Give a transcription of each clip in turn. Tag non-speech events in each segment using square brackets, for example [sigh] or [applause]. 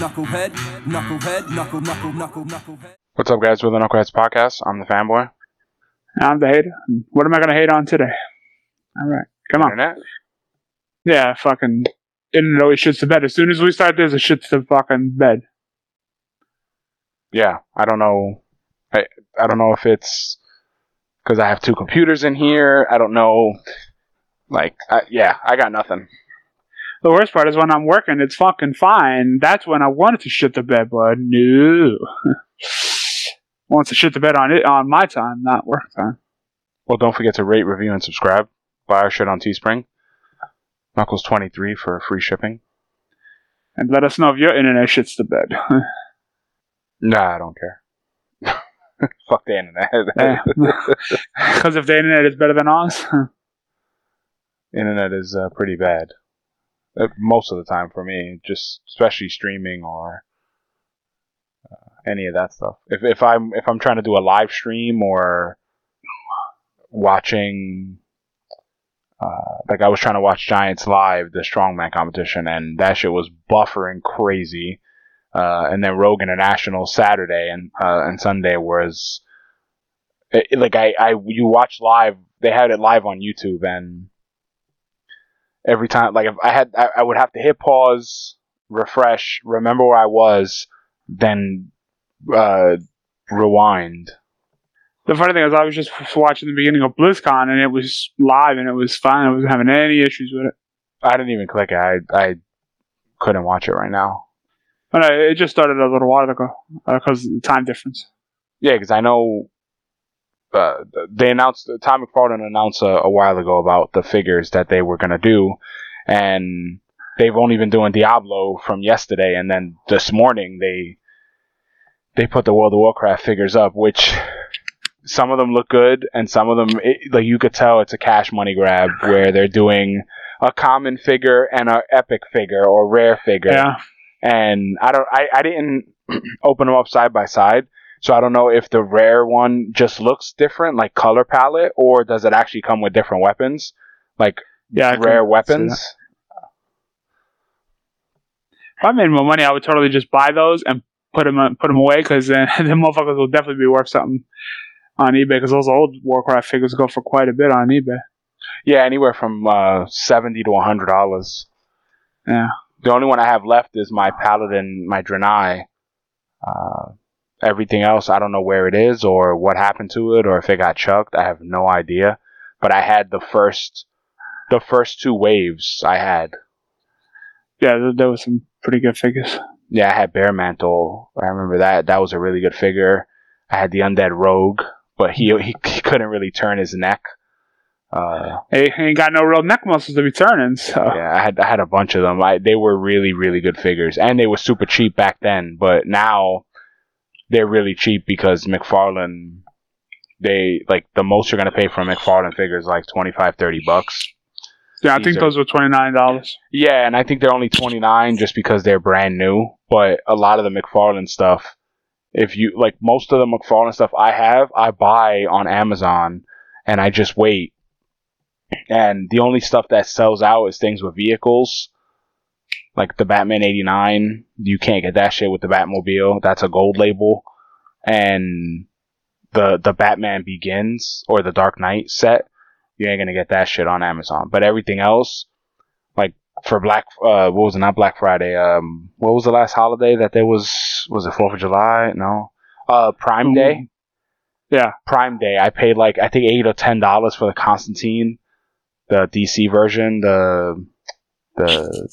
knucklehead, knucklehead, knuckle, knuckle, knuckle, knucklehead. What's up, guys? With the Knuckleheads Podcast. I'm the fanboy. I'm the hater. What am I gonna hate on today? All right, come on. Internet. Yeah, fucking internet always shits the bed. As soon as we start this, it shits the fucking bed. Yeah, I don't know. I I don't know if it's because I have two computers in here. I don't know. Like, I, yeah, I got nothing. The worst part is when I'm working, it's fucking fine. That's when I wanted to shit the bed, but no. [laughs] Wants to shit the bed on it on my time, not work time. Well, don't forget to rate, review, and subscribe. Buy our shit on Teespring. Knuckles twenty three for free shipping. And let us know if your internet shits the bed. [laughs] Nah, I don't care. [laughs] Fuck the internet. Because if the internet is better than ours, internet is uh, pretty bad. Uh, most of the time for me, just especially streaming or uh, any of that stuff. If if I'm if I'm trying to do a live stream or watching, uh, like I was trying to watch Giants live, the strongman competition, and that shit was buffering crazy. Uh, and then Rogue Invitational Saturday and uh, and Sunday was it, like I, I you watch live. They had it live on YouTube, and every time like if I had I, I would have to hit pause, refresh, remember where I was, then uh, rewind. the funny thing is, I was just watching the beginning of BlizzCon and it was live and it was fine. I wasn't having any issues with it. I didn't even click it. I I couldn't watch it right now. But uh, it just started a little while ago because of the time difference. Yeah, because I know uh, they announced Todd McFarlane announced a, a while ago about the figures that they were gonna do, and they've only been doing Diablo from yesterday, and then this morning they they put the World of Warcraft figures up, which some of them look good, and some of them it, like you could tell it's a cash money grab where they're doing a common figure and a epic figure or rare figure Yeah. and I don't I, I didn't [clears throat] open them up side by side. So I don't know if the rare one just looks different, like color palette, or does it actually come with different weapons, like Yeah. Rare weapons? If I made more money, I would totally just buy those and put them put them away because then [laughs] the motherfuckers will definitely be worth something on eBay because those old Warcraft figures go for quite a bit on eBay. Yeah, anywhere from uh, seventy to hundred dollars. Yeah. The only one I have left is my Paladin, my Draenei. Uh, everything else, I don't know where it is or what happened to it or if it got chucked. I have no idea. But I had the first, the first two waves. I had. Yeah, there, there was some pretty good figures. Yeah, I had Bearmantle. I remember that. That was a really good figure. I had the Undead Rogue, but he he, he couldn't really turn his neck. Uh, He ain't got no real neck muscles to be turning, so yeah, I had I had a bunch of them. I, they were really really good figures, and they were super cheap back then. But now they're really cheap because McFarlane. They like the most you're gonna pay for a McFarlane figure is like 25, 30 bucks. yeah, I These think are- those were twenty nine dollars. Yeah, and I think they're only 29 just because they're brand new. But a lot of the McFarlane stuff, if you like most of the McFarlane stuff I have, I buy on Amazon and I just wait. And the only stuff that sells out is things with vehicles. Like the Batman 89, you can't get that shit with the Batmobile. That's a gold label. And the the Batman Begins or the Dark Knight set, you ain't gonna get that shit on Amazon. But everything else, like for Black, uh, what was it? Not Black Friday. Um, what was the last holiday that there was? Was it Fourth of July? No. Uh, Prime Day. Yeah. Prime Day. I paid like I think eight or ten dollars for the Constantine, the DC version. The the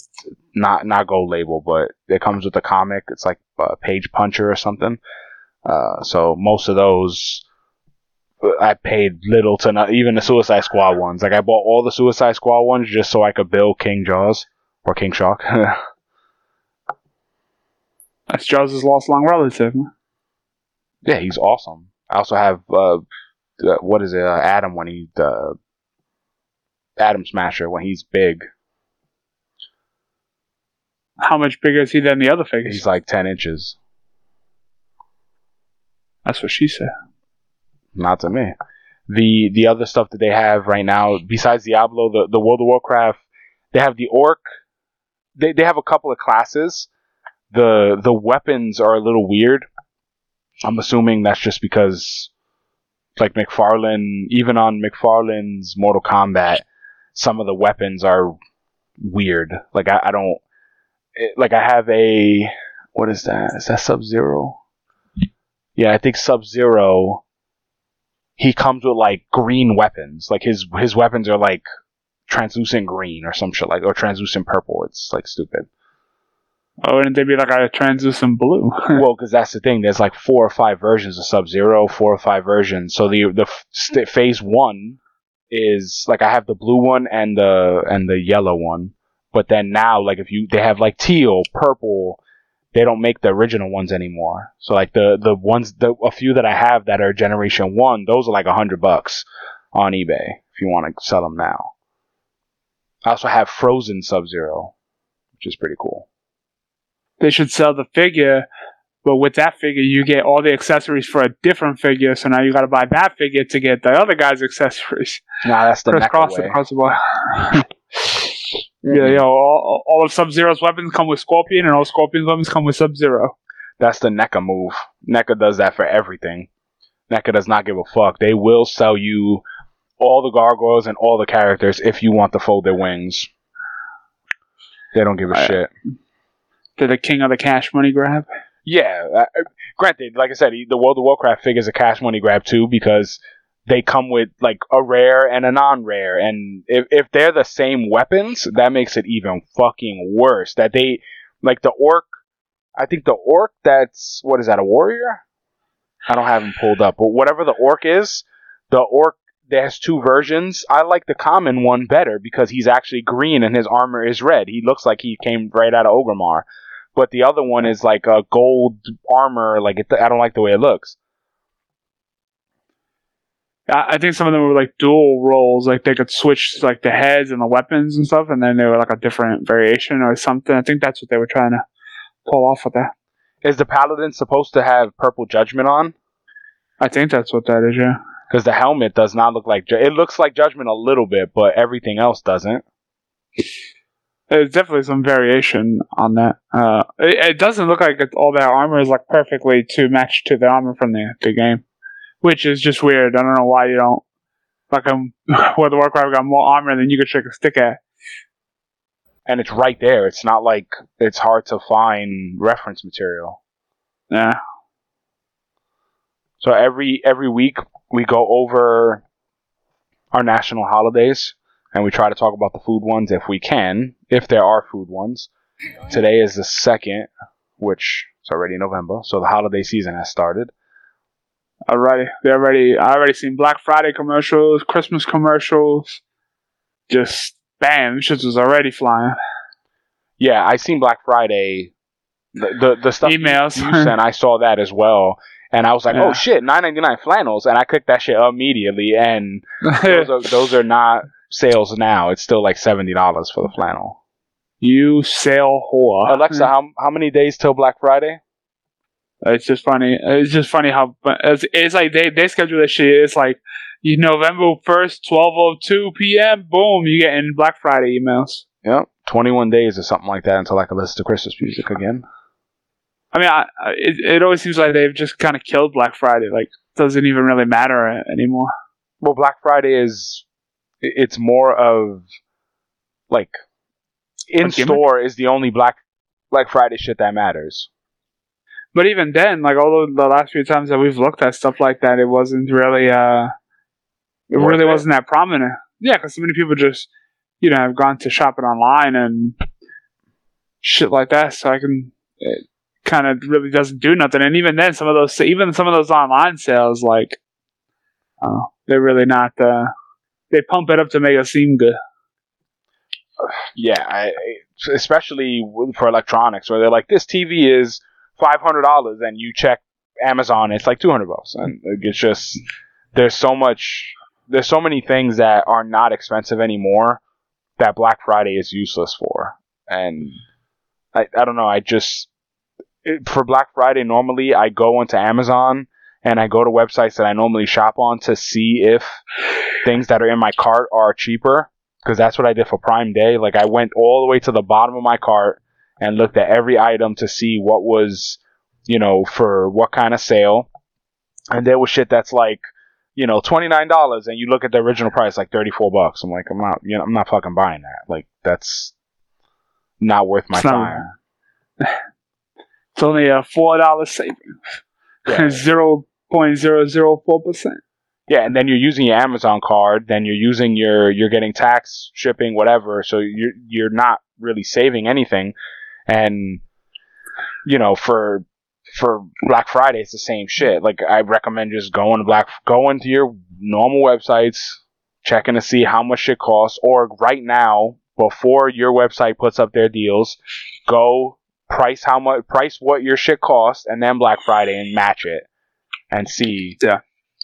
not not gold label, but it comes with a comic. It's like a page puncher or something. Uh, so most of those. I paid little to not even the Suicide Squad ones. Like I bought all the Suicide Squad ones just so I could build King Jaws or King Shark. [laughs] That's Jaws' lost long relative. yeah, he's awesome. I also have uh, uh, what is it? Uh, Adam when he uh, Adam Smasher when he's big. How much bigger is he than the other figures? He's like ten inches. That's what she said. Not to me. The the other stuff that they have right now, besides Diablo, the, the World of Warcraft, they have the Orc. They they have a couple of classes, the the weapons are a little weird. I'm assuming that's just because like McFarlane, even on McFarlane's Mortal Kombat, some of the weapons are weird. Like I, I don't it, like I have a what is that? Is that Sub Zero? Yeah, I think Sub Zero. He comes with like green weapons. Like his his weapons are like translucent green or some shit like or translucent purple. It's like stupid. Oh, wouldn't they be like a translucent blue? [laughs] well, because that's the thing. There's like four or five versions of Sub Zero, four or five versions. So the the st- phase one is like I have the blue one and the and the yellow one. But then now, like if you they have like teal, purple. They don't make the original ones anymore. So like the the ones the a few that I have that are generation one, those are like a hundred bucks on eBay if you want to sell them now. I also have Frozen Sub Zero, which is pretty cool. they should sell the figure, but with that figure, you get all the accessories for a different figure. So now you got to buy that figure to get the other guy's accessories. Nah, that's the way. across the board. Yeah, yo, all, all of Sub Zero's weapons come with Scorpion, and all Scorpion's weapons come with Sub Zero. That's the NECA move. NECA does that for everything. NECA does not give a fuck. They will sell you all the gargoyles and all the characters if you want to fold their wings. They don't give a I- shit. They're the king of the cash money grab. Yeah, uh, granted, like I said, the World of Warcraft figures a cash money grab too because they come with like a rare and a non-rare, and if if they're the same weapons, that makes it even fucking worse. That they like the orc. I think the orc that's what is that a warrior? I don't have him pulled up, but whatever the orc is, the orc there's two versions. I like the common one better because he's actually green and his armor is red. He looks like he came right out of Orgrimmar but the other one is like a gold armor. Like it, I don't like the way it looks. I, I think some of them were like dual roles, like they could switch like the heads and the weapons and stuff, and then they were like a different variation or something. I think that's what they were trying to pull off with that. Is the paladin supposed to have purple judgment on? I think that's what that is. Yeah. Because the helmet does not look like Ju- it looks like judgment a little bit, but everything else doesn't. There's definitely some variation on that. Uh, it, it doesn't look like all that armor is like perfectly to match to the armor from the, the game, which is just weird. I don't know why you don't. Like um, [laughs] World of Warcraft got more armor than you could shake a stick at. And it's right there. It's not like it's hard to find reference material. Yeah, So every every week we go over our national holidays and we try to talk about the food ones if we can, if there are food ones. Today is the second, which is already November, so the holiday season has started. Already they already I already seen Black Friday commercials, Christmas commercials. Just bam, shit was already flying. Yeah, I seen Black Friday. The the, the stuff Emails. you sent, I saw that as well, and I was like, oh Yeah. oh shit, nine ninety nine flannels, and I clicked that shit immediately, and those are [laughs] those are not sales now. It's still like seventy dollars for the flannel. you sale whore. Alexa, how how many days till Black Friday? It's just funny. It's just funny how it's, it's like they they schedule this shit. It's like you November first, twelve oh two p.m. Boom, you get in Black Friday emails. Yep, twenty one days or something like that until I can listen to Christmas music again. I mean, I, it it always seems like they've just kind of killed Black Friday. Like, doesn't even really matter anymore. Well, Black Friday is it's more of like in store is the only Black Black Friday shit that matters. But even then, like all the, last few times that we've looked at stuff like that, it wasn't really uh, it really wasn't that prominent. Yeah, because so many people just you know have gone to shopping online and shit like that. So I can it kind of really doesn't do nothing. And even then, some of those even some of those online sales, like uh, they're really not. Uh, they pump it up to make it seem good. [sighs] Yeah, I- especially for electronics, where they're like, this TV is five hundred dollars, and you check Amazon, it's like two hundred bucks, and it's just there's so much, there's so many things that are not expensive anymore that Black Friday is useless for, and I, I don't know, I just for Black Friday normally I go into Amazon and I go to websites that I normally shop on to see if things that are in my cart are cheaper because that's what I did for Prime Day. Like I went all the way to the bottom of my cart and looked at every item to see what was, you know, for what kind of sale. And there was shit that's like, you know, twenty nine dollars, and you look at the original price like thirty four bucks. I'm like, I'm not, you know, I'm not fucking buying that. Like that's not worth my It's not- time. [laughs] It's only a four dollar saving. [laughs] Zero point zero zero four percent. Yeah, and then you're using your Amazon card, then you're using your you're getting tax, shipping, whatever, so you're you're not really saving anything. And you know, for for Black Friday it's the same shit. Like I recommend just going to Black going to your normal websites, checking to see how much shit costs, or right now, before your website puts up their deals, go price how much price what your shit costs and then Black Friday and match it and see Yeah,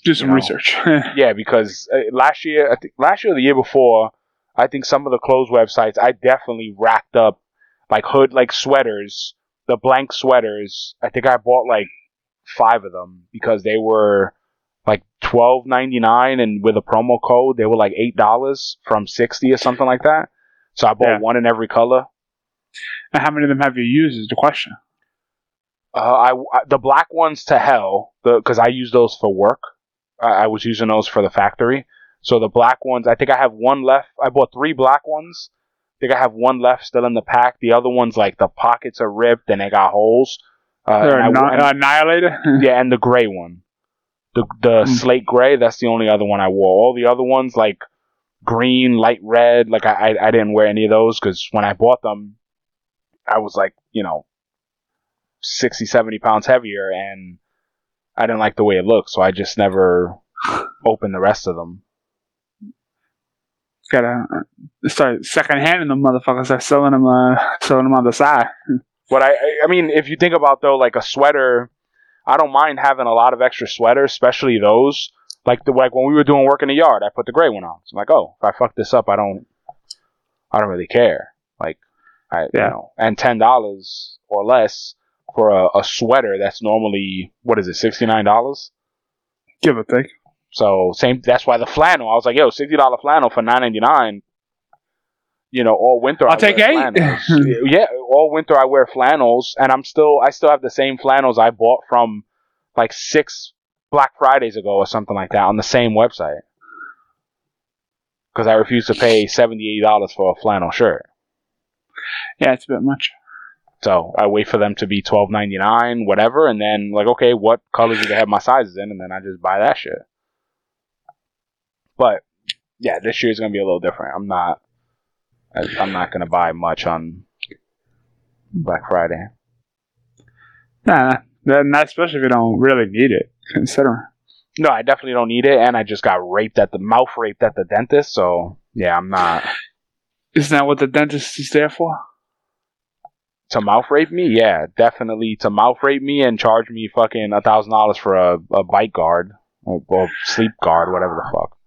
Do some You know. research. [laughs] yeah, because uh, last year, I think last year or the year before, I think some of the clothes websites, I definitely racked up like hood, like sweaters, the blank sweaters. I think I bought like five of them because they were like twelve ninety nine, and with a promo code, they were like eight dollars from sixty or something like that. So I bought Yeah. one in every color. and how many of them have you used is the question. Uh, I, I the black ones to hell because I use those for work. I, I was using those for the factory. So the black ones, I think I have one left. I bought three black ones. I think I have one left still in the pack. The other ones, like the pockets are ripped and they got holes. Uh, They're and I- anni- and- annihilator. [laughs] yeah, and the gray one, the the Hmm. slate gray. That's the only other one I wore. All the other ones, like green, light red, like I I, I didn't wear any of those because when I bought them, I was like you know 60, 70 pounds heavier, and I didn't like the way it looked, so I just never [laughs] opened the rest of them. Gotta uh, start second handing them motherfuckers. Start selling them, uh, selling them on the side. But I, I- mean, if you think about though, like a sweater, I don't mind having a lot of extra sweaters, especially those. Like the like when we were doing work in the yard, I put the gray one on. So I'm like, oh, if I fuck this up, I don't, I don't really care. Like, I, you Yeah. know, and ten dollars or less for a, a sweater that's normally what is it, sixty nine dollars? Give or take. So same. That's why the flannel. I was like, yo, sixty dollar flannel for nine ninety nine. You know, all winter. I'll I take eight. flannels. [laughs] yeah, all winter I wear flannels, and I'm still I still have the same flannels I bought from like six Black Fridays ago or something like that on the same website. Because I refuse to pay seventy eight dollars for a flannel shirt. Yeah, it's a bit much. So I wait for them to be twelve ninety nine, whatever, and then like, okay, what colors do they have my sizes in, and then I just buy that shit. But yeah, this year's gonna be a little different. I'm not, I'm not gonna buy much on Black Friday. Nah, nah, not especially if you don't really need it. Consider. No, I definitely don't need it, and I just got raped at the mouth raped at the dentist. So yeah, I'm not Isn't that what the dentist is there for? to mouth rape me. Yeah, definitely to mouth rape me and charge me fucking a thousand dollars for a, a bite guard or, or sleep guard, whatever the fuck.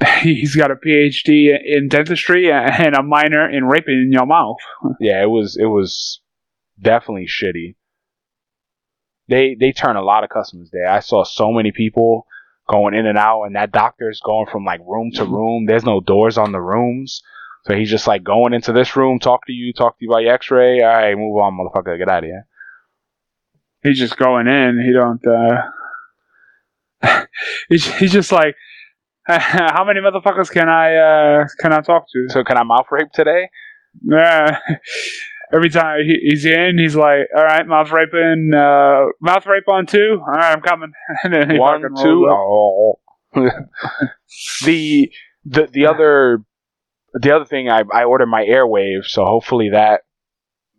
[laughs] He's got a PhD in dentistry and a minor in raping in your mouth. [laughs] yeah, it was it was definitely shitty. They they turn a lot of customers there. I saw so many people going in and out, and that doctor's going from like room to room. There's no doors on the rooms, so he's just like going into this room, talk to you, talk to you about your X-ray. All right, move on, motherfucker, get out of here. He's just going in. He don't. uh [laughs] He's he's just like, [laughs] how many motherfuckers can I uh can I talk to? So can I mouth rape today? Yeah. [laughs] Every time he, he's in, he's like, "All right, mouth raping, uh, mouth rape on two. All right, I'm coming." [laughs] and then he One, two. Oh. the the the other the other thing I I ordered my Airwave, so hopefully that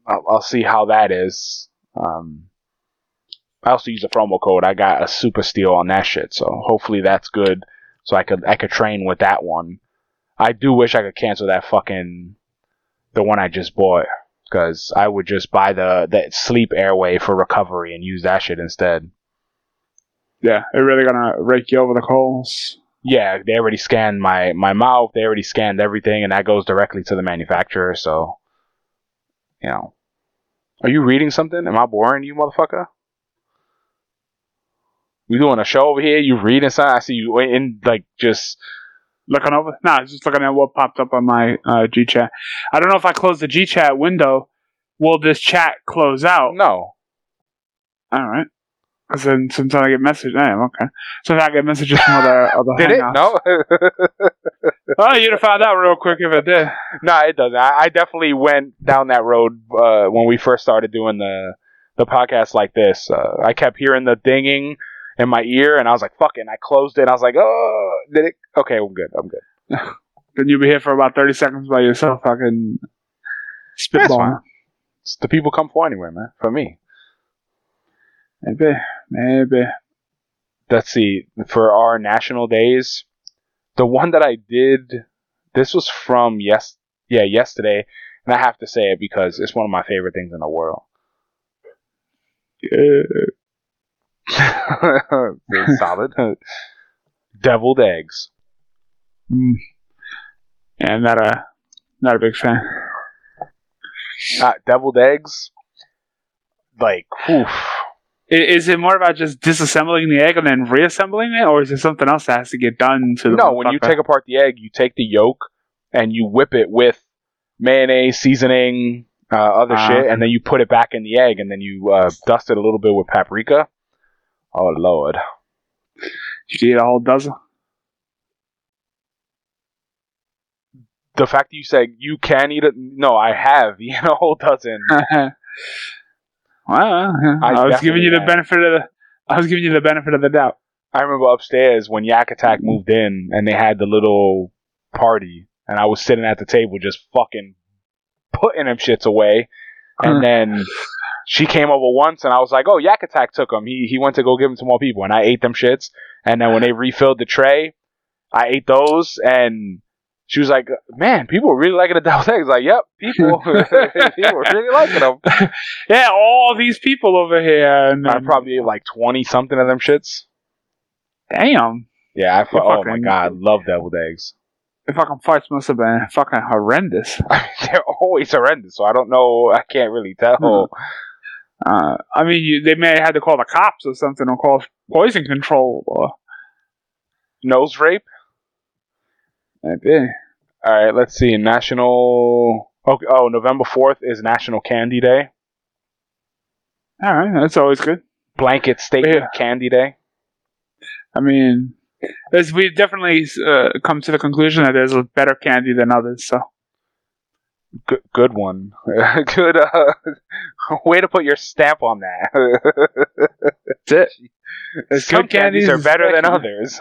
I'll, I'll see how that is. Um, I also use a promo code. I got a super steal on that shit, so hopefully that's good. So I could I could train with that one. I do wish I could cancel that fucking the one I just bought because I would just buy the that sleep airway for recovery and use that shit instead. Yeah, they're really gonna rake you over the coals. yeah, they already scanned my my mouth. They already scanned everything, and that goes directly to the manufacturer. So, you know, are you reading something? Am I boring you, motherfucker? We doing a show over here. You reading something? I see you in like just Looking over? No, I just looking at what popped up on my uh, G chat. I don't know if I close the G chat window, will this chat close out? No. All right. Because then sometimes I get messages. Damn, okay. Sometimes I get messages from other [laughs] other Did it? No. [laughs] Oh, you'd have found out real quick if it did. no, it doesn't. I, I definitely went down that road uh, when we first started doing the the podcast like this. Uh, I kept hearing the dinging in my ear, and I was like, "Fucking!" I closed it. I was like, "Oh, did it? Okay, I'm good. I'm good." [laughs] Then you'll be here for about thirty seconds by yourself, fucking. It's the people come for anyway, man. For me. Maybe, maybe. let's see for our national days the one that i did this was from yes yeah yesterday and i have to say it because it's one of my favorite things in the world Yeah. [laughs] Very solid [laughs] deviled eggs Mm. Yeah, I'm not a not a big fan. uh, deviled eggs like whew. I- Is it more about just disassembling the egg and then reassembling it, or is there something else that has to get done to the no when you take apart the egg you take the yolk and you whip it with mayonnaise seasoning uh, other Ah. shit and then you put it back in the egg and then you uh, dust it a little bit with paprika oh lord you eat a whole dozen? the fact that you said you can eat it, no, I have [laughs] eaten a whole dozen. [laughs] well, I, I was giving you the have. benefit of the I was giving you the benefit of the doubt. I remember upstairs when Yak Attack moved in and they had the little party, and I was sitting at the table just fucking putting them shits away. And [laughs] then she came over once, and I was like, "Oh, Yak Attack took them. He he went to go give them to more people." And I ate them shits. And then when they refilled the tray, I ate those, and she was like, "Man, people are really liking the deviled eggs." Like, "Yep, people, [laughs] people are really liking them." [laughs] Yeah, all these people over here, and I probably ate like twenty something of them shits. damn, Yeah, I fu- oh my god, love deviled eggs. the fucking fights must have been fucking horrendous. I [laughs] they're always horrendous, so I don't know. I can't really tell. Hmm. Uh, I mean, you, they may have had to call the cops or something, or call poison control, or Nose rape. maybe. All right, let's see. National. Oh, oh, November fourth is National Candy Day. All right, that's always good. Blanket statement Yeah. Candy Day. I mean, we've definitely uh, come to the conclusion that there's a better candy than others. So Good, good one. [laughs] good uh, [laughs] way to put your stamp on that. that's it. [laughs] Some Good candies candies are better than others.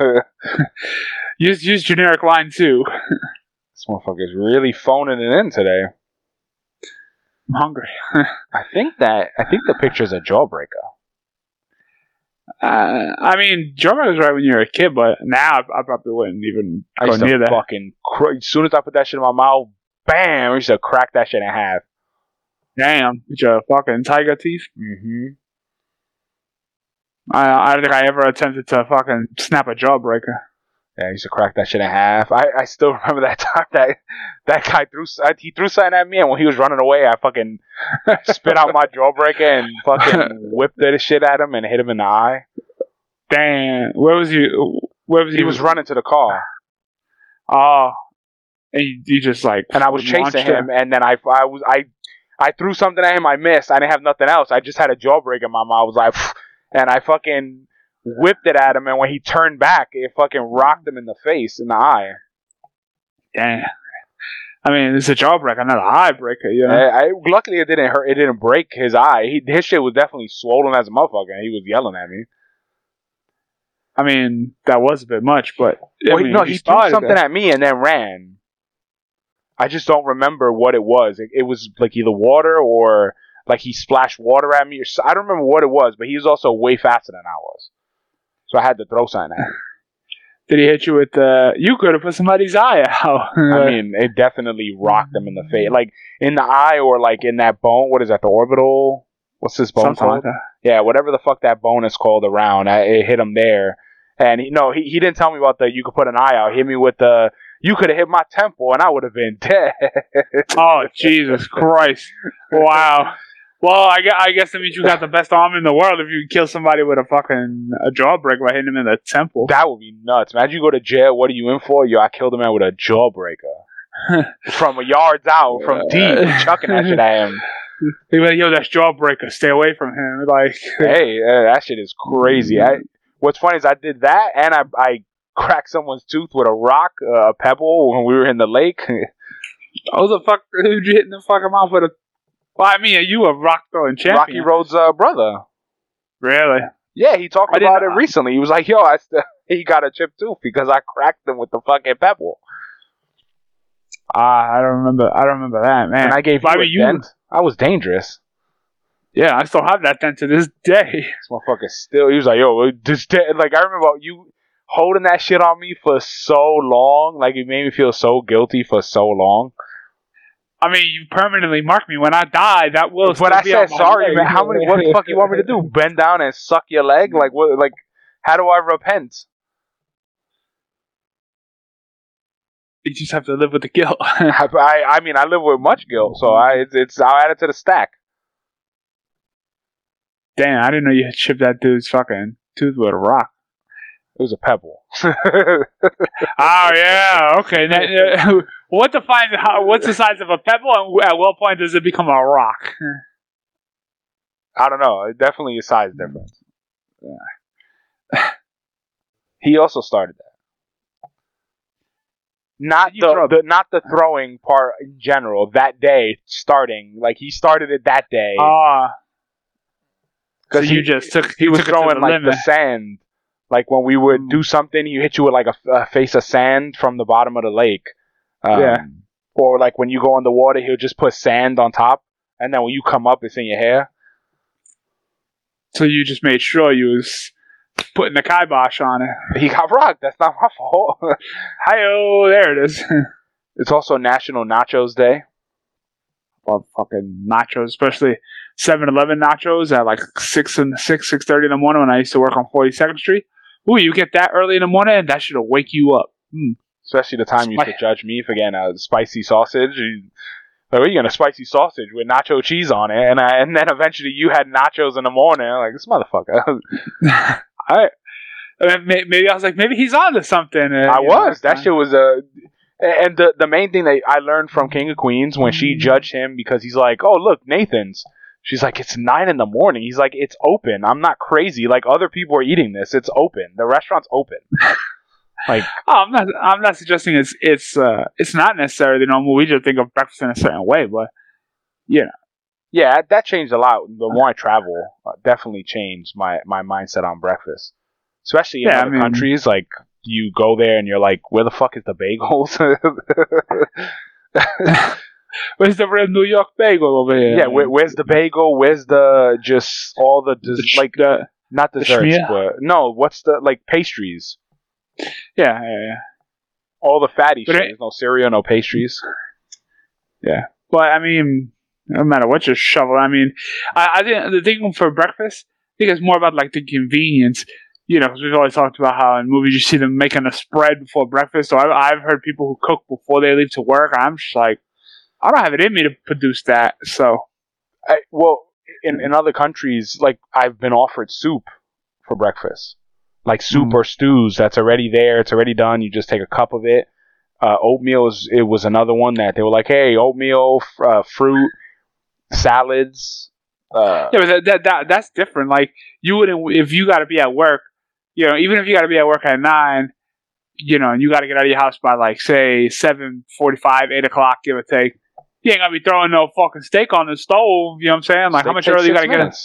Use use generic line too. this motherfucker's really phoning it in today. I'm hungry. I think that I think the picture's a jawbreaker. Uh, I mean, German was right when you were a kid, but now I, I probably wouldn't even I go used near to that. fucking cr- as soon as I put that shit in my mouth, bam! we used to crack that shit in half. Damn, with your fucking tiger teeth. Mm-hmm. I I don't think I ever attempted to fucking snap a jawbreaker. Yeah, I used to crack that shit in half. I, I still [laughs] remember that time that that guy threw he threw something at me, and when he was running away, I fucking spit out my jawbreaker and [laughs] fucking whipped the shit at him and hit him in the eye. Damn, where was you? Where was He was running to the car, Oh, and you, you just like and I was chasing it. him, and then I I was I I threw something at him. I missed. I didn't have nothing else. I just had a jawbreaker in my mouth. I was like, and I fucking whipped it at him, and when he turned back, it fucking rocked him in the face, in the eye. Damn. I mean, it's a jawbreaker, not an eye breaker. You know? I, I luckily it didn't hurt. It didn't break his eye. He, his shit was definitely swollen as a motherfucker. and He was yelling at me. I mean, that was a bit much, but Well, he- mean, no, he he threw something it. at me and then ran. I just don't remember what it was. It, it was like either water or like he splashed water at me. Or I don't remember what it was, but he was also way faster than I was. So I had to throw something at him. [laughs] Did he hit you with the? You could have put somebody's eye out. I [laughs] mean, it definitely rocked him in the face, like in the eye or like in that bone. What is that? The orbital? What's this bone something called? like that. Yeah, whatever the fuck that bone is called around, I, it hit him there. And he, no, he, he didn't tell me about the you could put an eye out. He hit me with the you could have hit my temple and I would have been [laughs] dead. Oh Jesus Christ! Wow. Well, I guess, I guess that means you got the best arm in the world if you kill somebody with a fucking a jawbreaker by hitting him in the temple. That would be nuts. Imagine you go to jail. What are you in for? Yo, I killed a man with a jawbreaker [laughs] from yards out, from deep, chucking that shit at him. They like, yo, that's jawbreaker. Stay away from him. Like, [laughs] hey, uh, that shit is crazy. I, what's funny is I did that, and I I cracked someone's tooth with a rock, uh, a pebble when we were in the lake. [laughs] oh, the fuck, who'd you hit in the fucking mouth with a? Well, I mean, you a rock throwing champion. Rocky Road's uh, brother. Really? Yeah, he talked I about it recently. He was like, "Yo, I st- [laughs] he got a chipped tooth because I cracked him with the fucking pebble." Ah, I don't remember. I don't remember that, man. And I gave Bobby, you a you- dent. I was dangerous. Yeah, I still have that dent to this day. This motherfucker still. He was like, "Yo, this de-, like I remember you holding that shit on me for so long. Like it made me feel so guilty for so long." I mean, you permanently mark me when I die. That will. But I be said sorry, leg. man. How many? What the fuck you want me to do? [laughs] Bend down and suck your leg? Like what? Like how do I repent? You just have to live with the guilt. [laughs] I, I, I mean, I live with much guilt, so I it's, it's I'll add it to the stack. Damn, I didn't know you had chipped that dude's fucking tooth with a rock. It was a pebble. [laughs] Oh yeah, okay. Now, [laughs] uh, what defines how? What's the size of a pebble, and at what point does it become a rock? I don't know. It definitely a size difference. he also started that. Not the, throw- the not the throwing part in general. That day, starting like he started it that day Ah, so because you he just took he was took throwing the like limit. the sand. Like when we would do something, he hit you with like a, a face of sand from the bottom of the lake. Um, Yeah. Or like when you go in the water, he'll just put sand on top, and then when you come up, it's in your hair. So you just made sure you was putting the kibosh on it. [laughs] He got rocked. That's not my fault. [laughs] Hi oh, there it is. [laughs] it's also National Nachos Day. well, fucking nachos, especially 7-Eleven nachos at like six and six six thirty in the morning when I used to work on Forty Second Street. Ooh, you get that early in the morning, and that should wake you up. Mm. Especially the time you used to judge me for getting a spicy sausage. You, like, what are you getting a spicy sausage with nacho cheese on it? And I, and then eventually you had nachos in the morning. I'm like, this motherfucker. [laughs] I, I mean, maybe I was like, maybe he's on to something. uh, I you know, was. That shit was a. and the the main thing that I learned from King of Queens when she judged him because he's like, oh look, Nathan's. She's like, it's nine in the morning. He's like, it's open. I'm not crazy. Like other people are eating this. It's open. The restaurant's open. [laughs] like Oh, I'm not. I'm not suggesting it's it's uh it's not necessarily the normal. We just think of breakfast in a certain way, but yeah, that- that changed a lot. The more I travel, uh, definitely changed my my mindset on breakfast. Especially in Yeah, I other mean- countries, like you go there and you're like, where the fuck is the bagels? [laughs] [laughs] where's the real New York bagel over here? yeah, where, where's the bagel? Where's the just all the des- The like the, not the desserts, schmear? but no, what's the like pastries? yeah, yeah, yeah. All the fatty But shit. it- no cereal, no pastries. Yeah, but I mean, no matter what you shovel, I mean, I, I think the thing for breakfast, I think it's more about like the convenience. You know, because we've always talked about how in movies you see them making a spread before breakfast. So I've, I've heard people who cook before they leave to work. I'm just like, I don't have it in me to produce that. So I, well, in in other countries, like I've been offered soup for breakfast, like soup Mm. or stews that's already there. It's already done. You just take a cup of it. Uh, oatmeal is it was another one that they were like, hey, oatmeal, f- uh, fruit, salads. Uh, yeah, but that, that, that that's different. Like you wouldn't if you got to be at work. You know, even if you got to be at work at nine, you know, and you got to get out of your house by like say seven forty-five, eight o'clock, give or take. You ain't gonna be throwing no fucking steak on the stove. You know what I'm saying? Like how much early you gotta get it?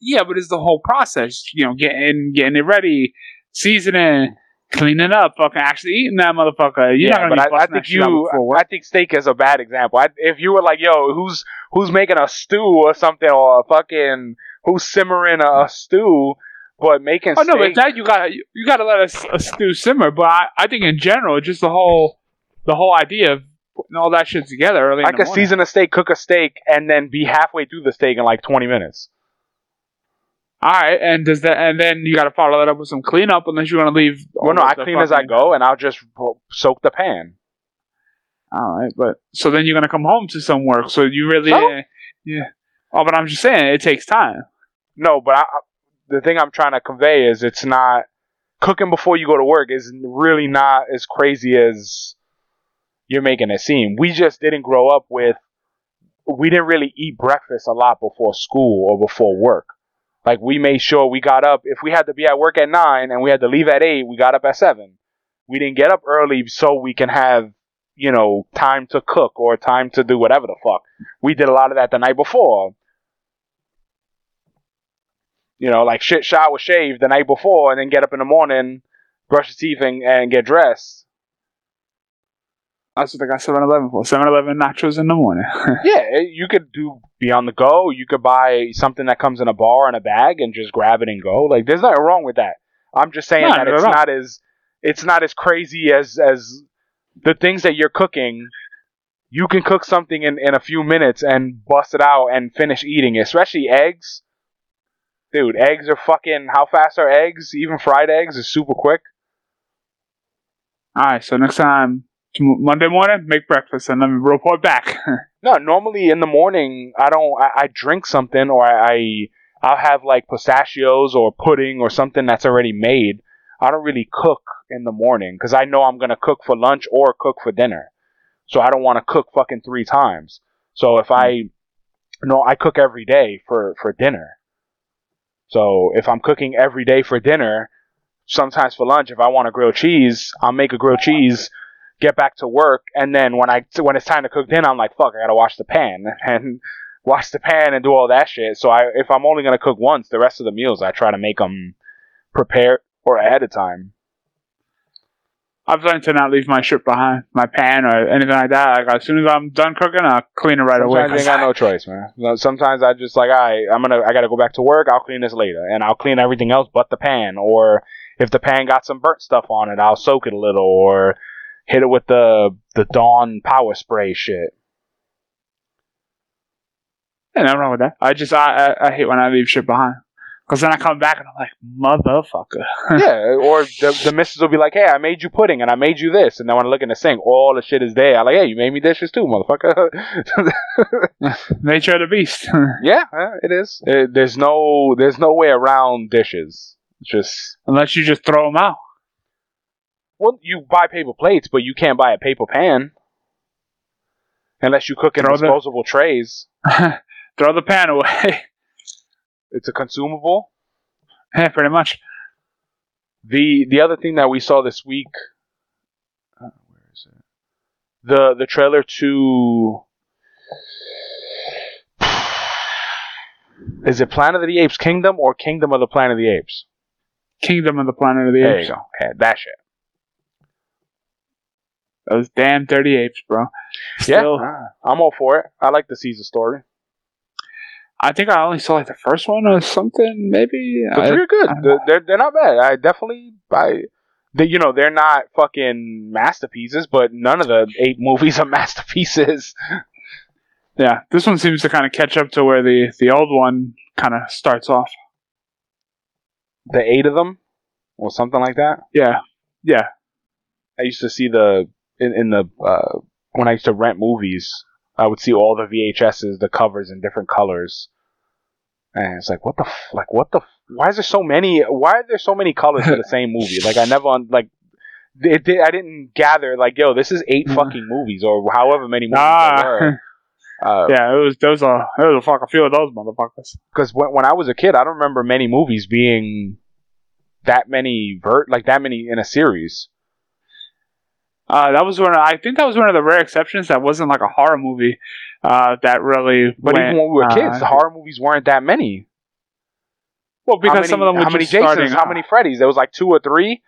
Yeah, but it's the whole process. You know, getting getting it ready, seasoning, cleaning up, fucking actually eating that motherfucker. You're yeah, but I, I think you. I think steak is a bad example. I, if you were like, yo, who's who's making a stew or something, or a fucking who's simmering a, a stew, but making Oh no, but steak, that you got to you got to let a stew simmer. But I, I think in general, just the whole the whole idea of putting all that shit together early. I the could season a steak, cook a steak, and then be halfway through the steak in like 20 minutes. All right, and does that and then you got to follow that up with some cleanup unless you want to leave. Well, no, I clean as I go, and I'll just soak the pan. All right, but so then you're gonna come home to some work. So you really, So? uh, yeah. Oh, but I'm just saying it takes time. No, but I, the thing I'm trying to convey is it's not cooking before you go to work is really not as crazy as you're making it seem. We just didn't grow up with we didn't really eat breakfast a lot before school or before work. Like we made sure we got up if we had to be at work at nine and we had to leave at eight, we got up at seven. We didn't get up early so we can have, you know, time to cook or time to do whatever the fuck. We did a lot of that the night before. You know, like shit shower shave the night before and then get up in the morning, brush your teeth and, and get dressed. That's what they got 7 Eleven for. 7 Eleven nachos in the morning. [laughs] yeah, you could do be on the go. You could buy something that comes in a bar in a bag and just grab it and go. Like there's nothing wrong with that. I'm just saying No, that not it's all. not as it's not as crazy as as the things that you're cooking. You can cook something in, in a few minutes and bust it out and finish eating it, especially eggs. Dude, eggs are fucking. How fast are eggs? Even fried eggs is super quick. Alright, so next time, Monday morning, make breakfast and then report back. [laughs] No, normally in the morning I don't. I, I drink something or I, I I'll have like pistachios or pudding or something that's already made. I don't really cook in the morning because I know I'm gonna cook for lunch or cook for dinner. So I don't want to cook fucking three times. So if I mm-hmm. no, I cook every day for for dinner. So if I'm cooking every day for dinner, sometimes for lunch, if I want a grilled cheese, I'll make a grilled cheese get back to work, and then when I when it's time to cook dinner, I'm like, fuck, I gotta wash the pan [laughs] and wash the pan and do all that shit. So I if I'm only gonna cook once, the rest of the meals I try to make them prepared or ahead of time. I've learned to not leave my shit behind, my pan or anything like that. Like as soon as I'm done cooking, I'll clean it right away. Sometimes I ain't got no choice, man. Sometimes I just like, I I'm gonna I gotta go back to work. I'll clean this later, and I'll clean everything else but the pan. Or if the pan got some burnt stuff on it, I'll soak it a little or hit it with the the Dawn power spray shit. Yeah, nothing wrong with that. I just I, I, I hate when I leave shit behind because then I come back and I'm like motherfucker. [laughs] yeah, or the, the missus will be like, "Hey, I made you pudding and I made you this," and then when I look in the sink, all the shit is there. I'm like, "Hey, you made me dishes too, motherfucker." [laughs] Nature of the beast. [laughs] yeah, it is. Uh there's no there's no way around dishes. It's just Unless you just throw them out. Well, you buy paper plates, but you can't buy a paper pan unless you cook in Throw the- disposable trays. [laughs] throw the pan away. It's a consumable. yeah, pretty much. The the other thing that we saw this week, uh, where is it? The the trailer to is it Planet of the Apes Kingdom or Kingdom of the Planet of the Apes? Kingdom of the Planet of the There Apes. you go. Okay, that shit. Those damn dirty apes, bro. Yeah, Still, ah, I'm all for it. I like the Caesar story. I think I only saw like the first one or something, maybe. The I- three are good. I- They're, they're they're not bad. I definitely I they, you know they're not fucking masterpieces, but none of the eight movies are [laughs] masterpieces. yeah, this one seems to kind of catch up to where the the old one kind of starts off. The eight of them, or something like that. Yeah, yeah. I used to see the in, in the uh, when I used to rent movies. I would see all the VHSs, the covers in different colors, and it's like, what the f- like, what the f- why is there so many? Why are there so many colors for the [laughs] same movie? Like, I never un- like. It, did- I didn't gather like, yo, this is eight Mhm. fucking movies or however many movies Ah, there were. [laughs] Uh, yeah. It was was a there was a fuck a few of those motherfuckers. because when, when I was a kid, I don't remember many movies being that many vert like that many in a series. Uh, that was one. Of, I think that was one of the rare exceptions that wasn't like a horror movie. Uh, that really. But went, even when we were kids, uh, the horror movies weren't that many. well, because many, some of them were how many just starting. Jasons, how many Freddys? There was like two or three.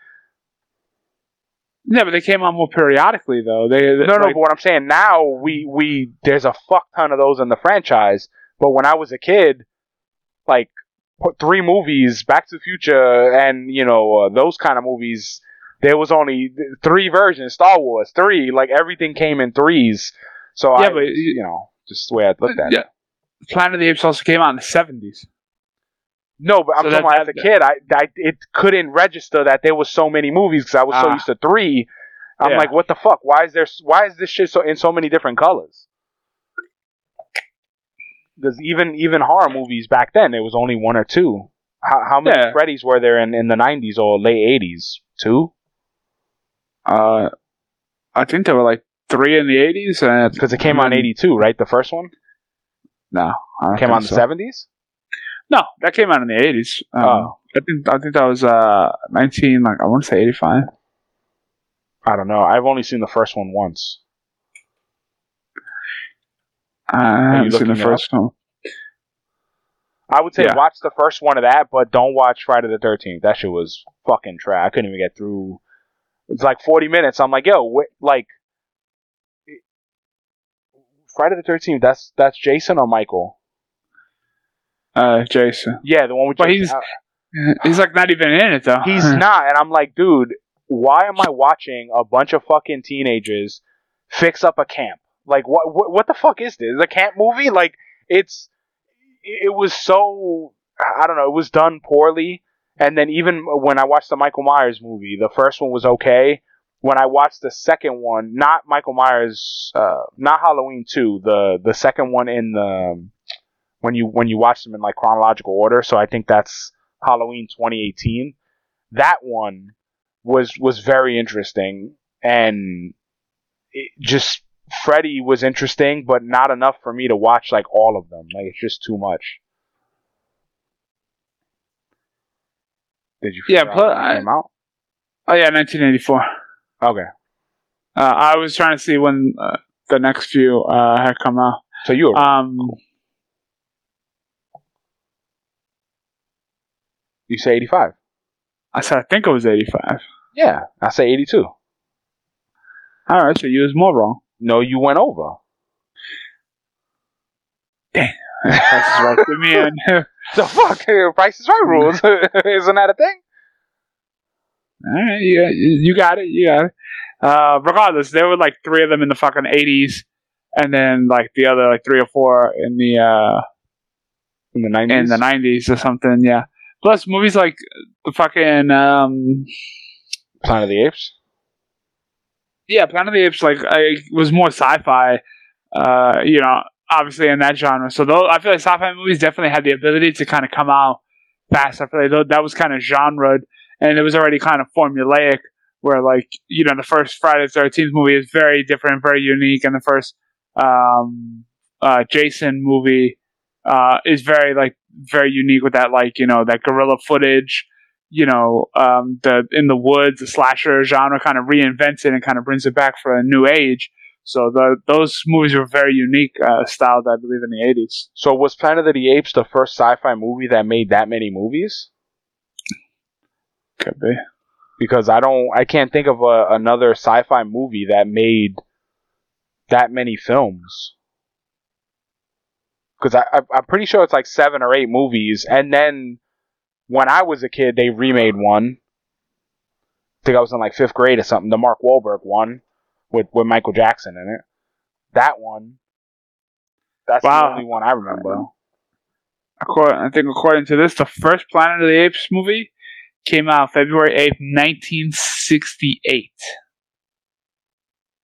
Yeah, but they came out more periodically though. They No, no. like, But what I'm saying now, we we there's a fuck ton of those in the franchise. But when I was a kid, like put three movies, Back to the Future, and you know uh, those kind of movies. There was only three versions. Star Wars three, like everything came in threes. So Yeah, I, but you know, just the way I looked at it. yeah. Planet of the Apes also came out in the seventies. No, but I'm So talking about as a kid, I, I it couldn't register that there was so many movies because I was so Ah. used to three. I'm Yeah. like, what the fuck? Why is there? Why is this shit so in so many different colors? Because even even horror movies back then, it was only one or two. How, how many Yeah. Freddy's were there in, in the '90s or late '80s? Two, Uh, I think there were like three in the eighties, and because it came out in '82, right? The first one No, came out in the '70s. No, that came out in the eighties. Um, Oh. I think I think that was uh nineteen. Like I want to say eighty five. I don't know. I've only seen the first one once. I haven't seen the first one. I would say Yeah. watch the first one of that, but don't watch Friday the Thirteenth. That shit was fucking trash. I couldn't even get through. It's like forty minutes. I'm like, yo, wh- like Friday the Thirteenth. That's that's Jason or Michael. Uh, Jason. Yeah, the one with. But Jason. he's- He's like not even in it though. He's [laughs] not, and I'm like, dude, why am I watching a bunch of fucking teenagers fix up a camp? Like, what what, what the fuck is this? A camp movie? Like, it's it it was so I don't know. It was done poorly, and then even when I watched the Michael Myers movie, the first one was okay. When I watched the second one, not Michael Myers, uh, not Halloween two, the the second one in the when you when you watch them in like chronological order. So I think that's Halloween 2018. That one was was very interesting and it just Freddy was interesting, but not enough for me to watch like all of them. Like it's just too much. Did you? Yeah, figure out but when it I- came out? Oh yeah, nineteen eighty four. Okay, Uh, I was trying to see when uh, the next few uh, had come out. so you were, Um, you say eighty five? I said I think it was eighty five. Yeah, I say eighty two. All right, so you was more wrong. No, you went over. Price is right. In. [laughs] The fuck, Price is Right rules, [laughs] isn't that a thing? All right, you, you got it. You got it. Uh, regardless, there were like three of them in the fucking eighties, and then like the other like three or four in the uh In the nineties. in the nineties or something. Yeah. Plus movies like the fucking um Planet of the Apes. yeah, Planet of the Apes like I was more sci-fi. Uh, you know, obviously in that genre. So though I feel like sci-fi movies definitely had the ability to kind of come out fast. I feel like that was kind of genred, and it was already kind of formulaic. Where like you know the first Friday the Thirteenth movie is very different, very unique, and the first um, uh, Jason movie uh, is very like very unique with that like you know that guerrilla footage. You know, um, the in the woods, the slasher genre kind of reinvents it and kind of brings it back for a new age. So the, those movies were very unique uh, styled, I believe, in the eighties. So was Planet of the Apes the first sci-fi movie that made that many movies? Could be. Because I don't, I can't think of a, another sci-fi movie that made that many films. Because I, I, I'm pretty sure it's like seven or eight movies, and then when I was a kid, they remade one. I think I was in like fifth grade or something. The Mark Wahlberg one with with Michael Jackson in it. That one. That's Wow. the only one I remember. According, I think according to this, the first Planet of the Apes movie came out February eighth, nineteen sixty-eight.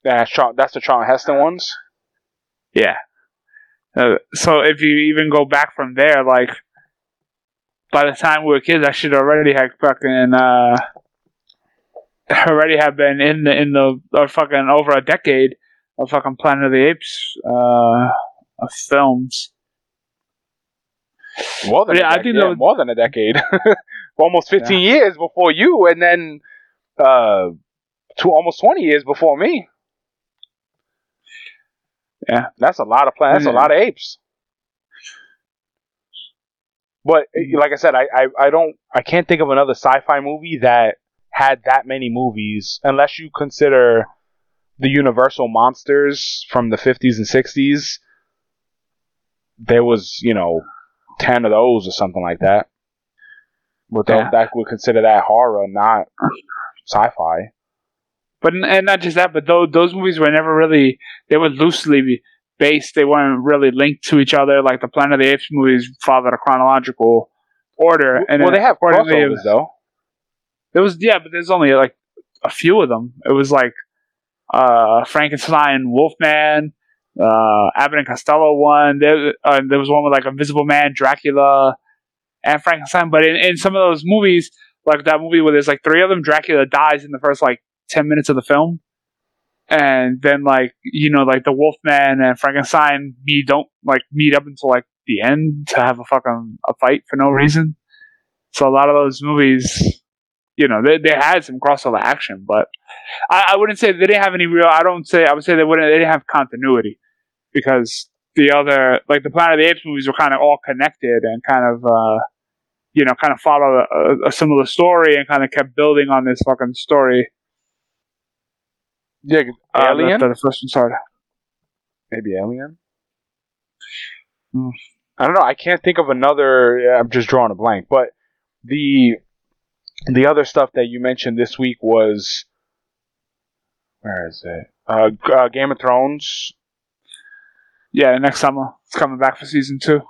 That's Char- that's the Charlton Heston ones. Yeah. Uh, so if you even go back from there, like by the time we were kids, I should already have fucking uh, already have been in the in the or fucking over a decade of fucking Planet of the Apes uh, of films. More than Yeah, a I decade, think yeah, was- more than a decade. [laughs] almost 15 years before you, and then uh, two, almost 20 years before me. Yeah. that's a lot of plan. That's a lot of apes. But eh, like I said, I, I, I don't I can't think of another sci-fi movie that had that many movies, unless you consider the Universal monsters from the 50s and 60s. There was, you know, 10 of those or something like that. But Yeah. that would consider that horror, not sci-fi. But and not just that, but those those movies were never really they were loosely based. They weren't really linked to each other. Like the Planet of the Apes movies followed a chronological order. And well, they have crossovers though. There was yeah, but there's only like a few of them. It was like uh Frankenstein, Wolfman, uh, Abbott and Costello one. There, uh, there was one with like Invisible Man, Dracula, and Frankenstein. But in, in some of those movies, like that movie where there's like three of them, Dracula dies in the first like ten minutes of the film, and then like you know like the Wolfman and Frankenstein meet don't like meet up until like the end to have a fucking a fight for no reason. So a lot of those movies, you know, they they had some crossover action, but I, I wouldn't say they didn't have any real. I don't say I would say they wouldn't. They didn't have continuity because the other like the Planet of the Apes movies were kind of all connected and kind of. uh you know, kind of follow a, a similar story and kind of kept building on this fucking story. Yeah, Uh, Alien. that- that the first one started. Maybe Alien. Hmm. I don't know. I can't think of another. I'm just drawing a blank. But the the other stuff that you mentioned this week was where is it? Uh, uh, Game of Thrones. Yeah, next summer it's coming back for season two.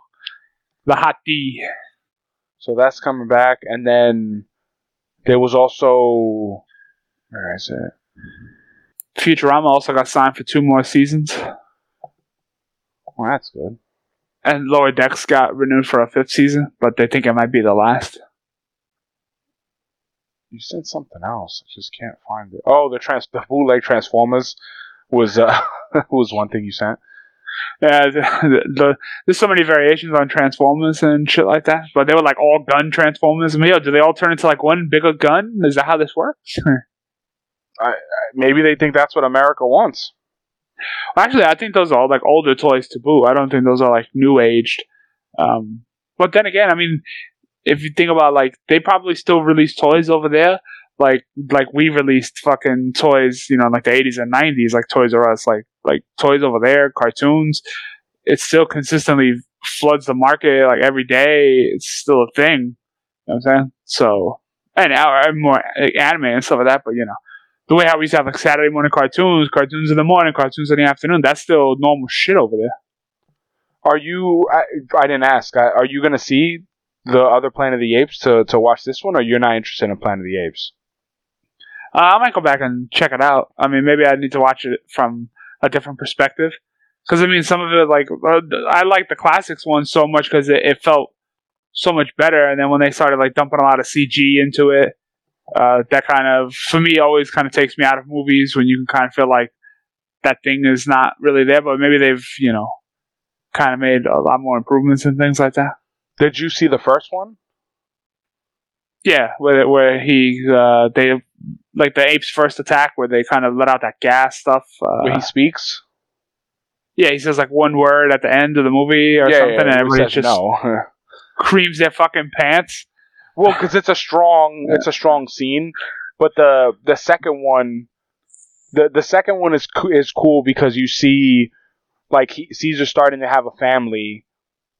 The Hot D. So that's coming back, and then there was also where is it? Futurama also got signed for two more seasons, Well, that's good. and Lower Decks got renewed for a fifth season, but they think it might be the last. You said something else. I just can't find it. Oh, the trans the bootleg Transformers was uh [laughs] was one thing you sent. Yeah, the, the, there's so many variations on Transformers and shit like that, but they were like all gun Transformers. I mean, yo, do they all turn into like one bigger gun? Is that how this works? [laughs] Maybe they think that's what America wants. Actually, I think those are all like older toys to boot. I don't think those are like new aged. Um, but then again, I mean, if you think about like they probably still release toys over there, like like we released fucking toys, you know, in, like the eighties and nineties, like Toys R Us, like like toys over there, cartoons. It still consistently floods the market like every day. It's still a thing. You know what I'm saying? So and now uh, more uh, anime and stuff like that, but you know the way how we used to have like Saturday morning cartoons, cartoons in the morning, cartoons in the afternoon. That's still normal shit over there. Are you? I, I didn't ask. Are you to see the other Planet of the Apes to to watch this one, or you're not interested in Planet of the Apes? Uh, I might go back and check it out. I mean, maybe I need to watch it from a different perspective. Because I mean, some of it, like uh, I like the classics one so much because it, it felt so much better. And then when they started like dumping a lot of CG into it, uh, that kind of for me always kind of takes me out of movies when you can kind of feel like that thing is not really there. But maybe they've you know kind of made a lot more improvements and things like that. Did you see the first one? Yeah, where where he uh, they like the apes first attack where they kind of let out that gas stuff. Uh, Where he speaks? yeah, he says like one word at the end of the movie or something, and he everybody just no. [laughs] creams their fucking pants. Well, because it's a strong, [laughs] it's a strong scene. But the the second one, the the second one is is cool because you see, like he, Caesar starting to have a family,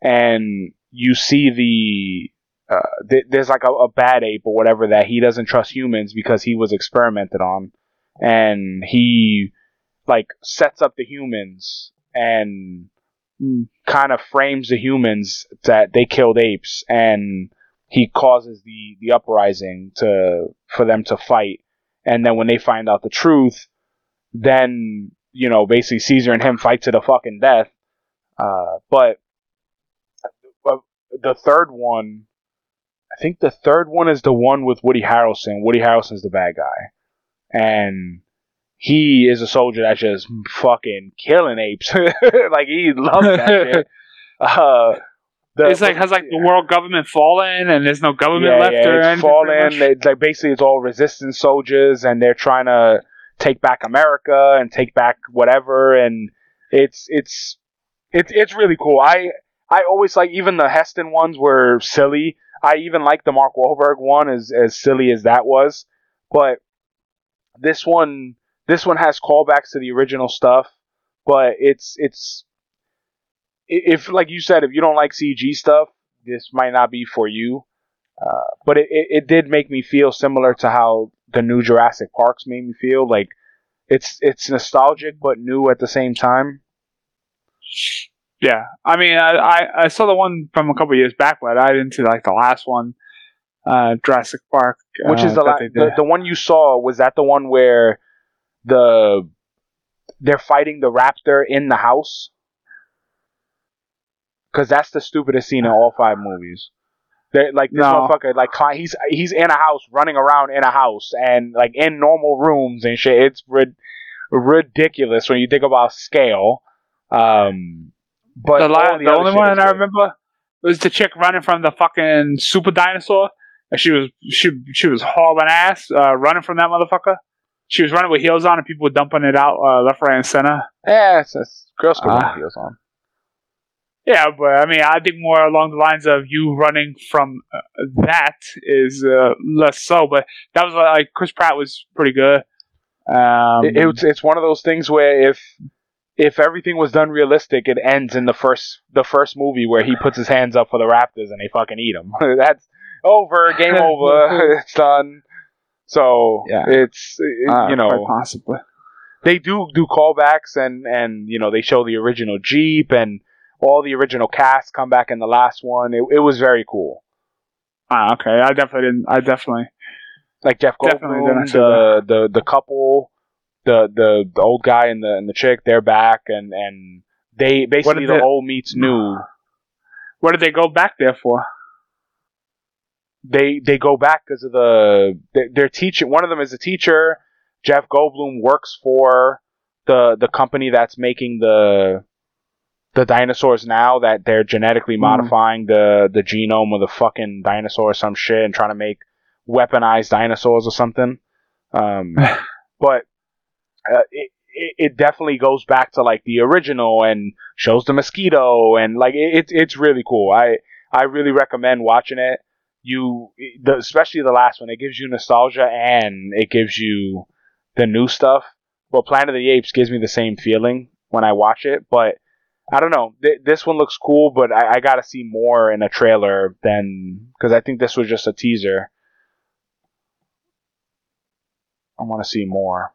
and you see the. Uh, th- there's like a, a bad ape or whatever that he doesn't trust humans because he was experimented on, and he like sets up the humans and kind of frames the humans that they killed apes. And he causes the the uprising to for them to fight. And then when they find out the truth then you know basically caesar and him fight to the fucking death. Uh, but the third one i think the third one is the one with woody harrelson woody harrelson's the bad guy and he is a soldier that's just fucking killing apes [laughs] like he loves that [laughs] shit uh, the- it's like has like the world government fallen and there's no government yeah, left yeah, or it's fallen. They, like basically, it's all resistance soldiers, and they're trying to take back America and take back whatever. And it's it's it's it's really cool. I I always like even the Heston ones were silly. I even like the Mark Wahlberg one as as silly as that was, but this one this one has callbacks to the original stuff. But it's it's if like you said, if you don't like CG stuff, this might not be for you. Uh, but it, it, it did make me feel similar to how the new Jurassic Parks made me feel. Like it's it's nostalgic but new at the same time. Yeah, I mean, I, I I saw the one from a couple years back, but I didn't see like the last one, uh, Jurassic Park, Which uh, is the, la- the the one you saw was that the one where the they're fighting the raptor in the house. Cause that's the stupidest scene in all five movies. They're, like this No. motherfucker, like he's he's in a house, running around in a house, and like in normal rooms and shit. It's rid- ridiculous when you think about scale. Um, but the, all the only one I remember was the chick running from the fucking super dinosaur. And she was she she was hauling ass, uh, running from that motherfucker. She was running with heels on, and people were dumping it out uh, left, right, and center. Yeah, it's, it's girls can Ah. uh, heels on. Yeah, but I mean, I think more along the lines of you running from uh, that is uh, less so. But that was like Chris Pratt was pretty good. Um, It, it's it's one of those things where if if everything was done realistic, it ends in the first the first movie where he puts his hands up for the Raptors and they fucking eat him. [laughs] That's over, game [laughs] over, [laughs] it's done. So Yeah. it's it- uh, you know quite possibly. they do do callbacks and and you know they show the original Jeep and all the original cast come back in the last one. It, it was very cool. Ah, okay. I definitely didn't. I definitely. Like Jeff Definitely Goldblum, didn't the, the the couple, the the the old guy and the and the chick, they're back and and they basically the the- old meets new. [sighs] What did they go back there for? They they go back because of the they- they're teaching. One of them is a teacher. Jeff Goldblum works for the the company that's making the the dinosaurs now that they're genetically modifying the the genome of the fucking dinosaur or some shit and trying to make weaponized dinosaurs or something. Um, [sighs] but uh, it, it it definitely goes back to like the original and shows the mosquito and like it, it's it's really cool. I I really recommend watching it. You the, especially the last one. It gives you nostalgia and it gives you the new stuff. But Planet of the Apes gives me the same feeling when I watch it, but I don't know. Th- this one looks cool, but I, I got to see more in a trailer than because I think this was just a teaser. I want to see more.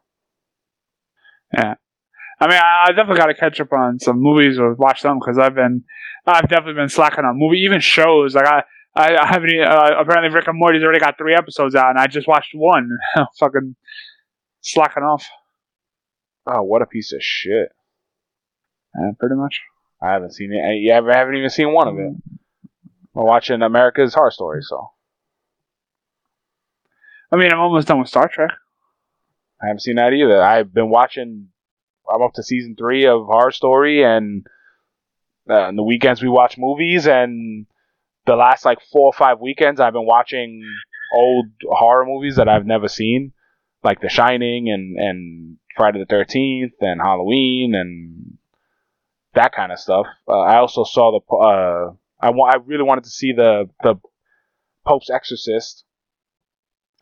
I mean, I, I definitely got to catch up on some movies or watch them because I've been, I've definitely been slacking on movie, even shows. Like I, I, I haven't. Uh, apparently, Rick and Morty's already got three episodes out, and I just watched one. [laughs] Fucking slacking off. Oh, what a piece of shit! Yeah, pretty much. I haven't seen it. I, yeah, I haven't even seen one of it. I'm watching America's Horror Story, so I mean, I'm almost done with Star Trek. I haven't seen that either. I've been watching. I'm up to season three of Horror Story, and uh, on the weekends we watch movies. And the last like four or five weekends, I've been watching old horror movies that I've never seen, like The Shining and and Friday the Thirteenth and Halloween and that kind of stuff. Uh, I also saw the. Uh, I wa- I really wanted to see the the Pope's Exorcist.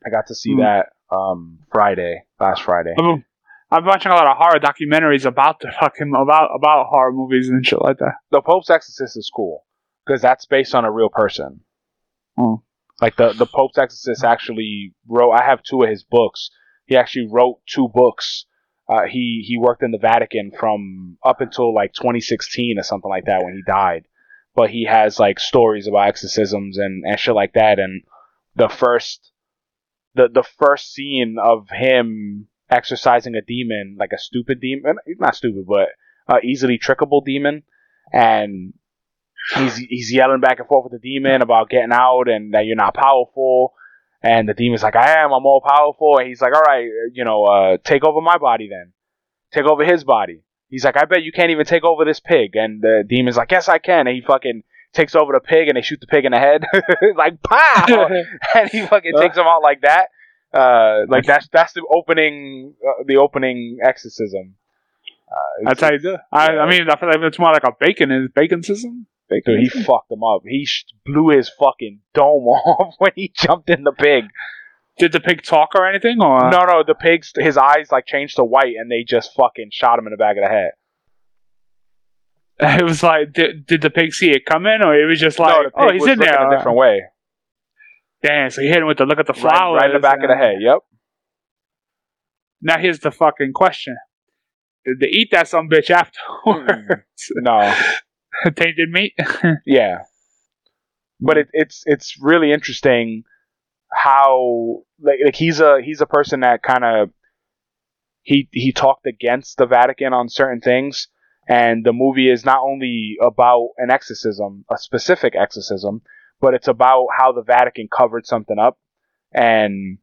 I got to see Hmm. that um, Friday, last Friday. I've been, I've been watching a lot of horror documentaries about the fucking about about horror movies and shit like that. the Pope's Exorcist is cool because that's based on a real person. Oh. Like the the Pope's Exorcist actually wrote. I have two of his books. He actually wrote two books. Uh, he he worked in the Vatican from up until like 2016 or something like that when he died. But he has like stories about exorcisms and, and shit like that. And the first the the first scene of him exorcising a demon, like a stupid demon, not stupid, but uh, easily trickable demon, and he's he's yelling back and forth with the demon about getting out and that you're not powerful. And the demon's like, I am, I'm all powerful. And he's like, all right, you know, uh, take over my body then. Take over his body. He's like, I bet you can't even take over this pig. And the demon's like, yes, I can. And he fucking takes over the pig and they shoot the pig in the head. [laughs] like, pow! [laughs] and he fucking takes him out like that. Uh, like that's that's the opening, uh, the opening exorcism. Uh, That's how you do. it. I, I mean, I feel like it's more like a bacon is bacon system. Bacon. Dude, he fucked him up. He sh- blew his fucking dome [laughs] off when he jumped in the pig. Did the pig talk or anything? Or No, no, the pig's his eyes like changed to white, and they just fucking shot him in the back of the head. [laughs] it was like, did, did the pig see it coming, or it was just like, no, oh, he's in there. a different way. Damn, so he hit him with the look at the Right, flowers. right in the back of the head. Yep. Now here's the fucking question: Did they eat that some bitch afterwards? Hmm, no. [laughs] Tainted meat. [laughs] Yeah. But it, it's it's really interesting how like, like he's a he's a person that kind of he he talked against the Vatican on certain things, and the movie is not only about an exorcism, a specific exorcism, but it's about how the Vatican covered something up, and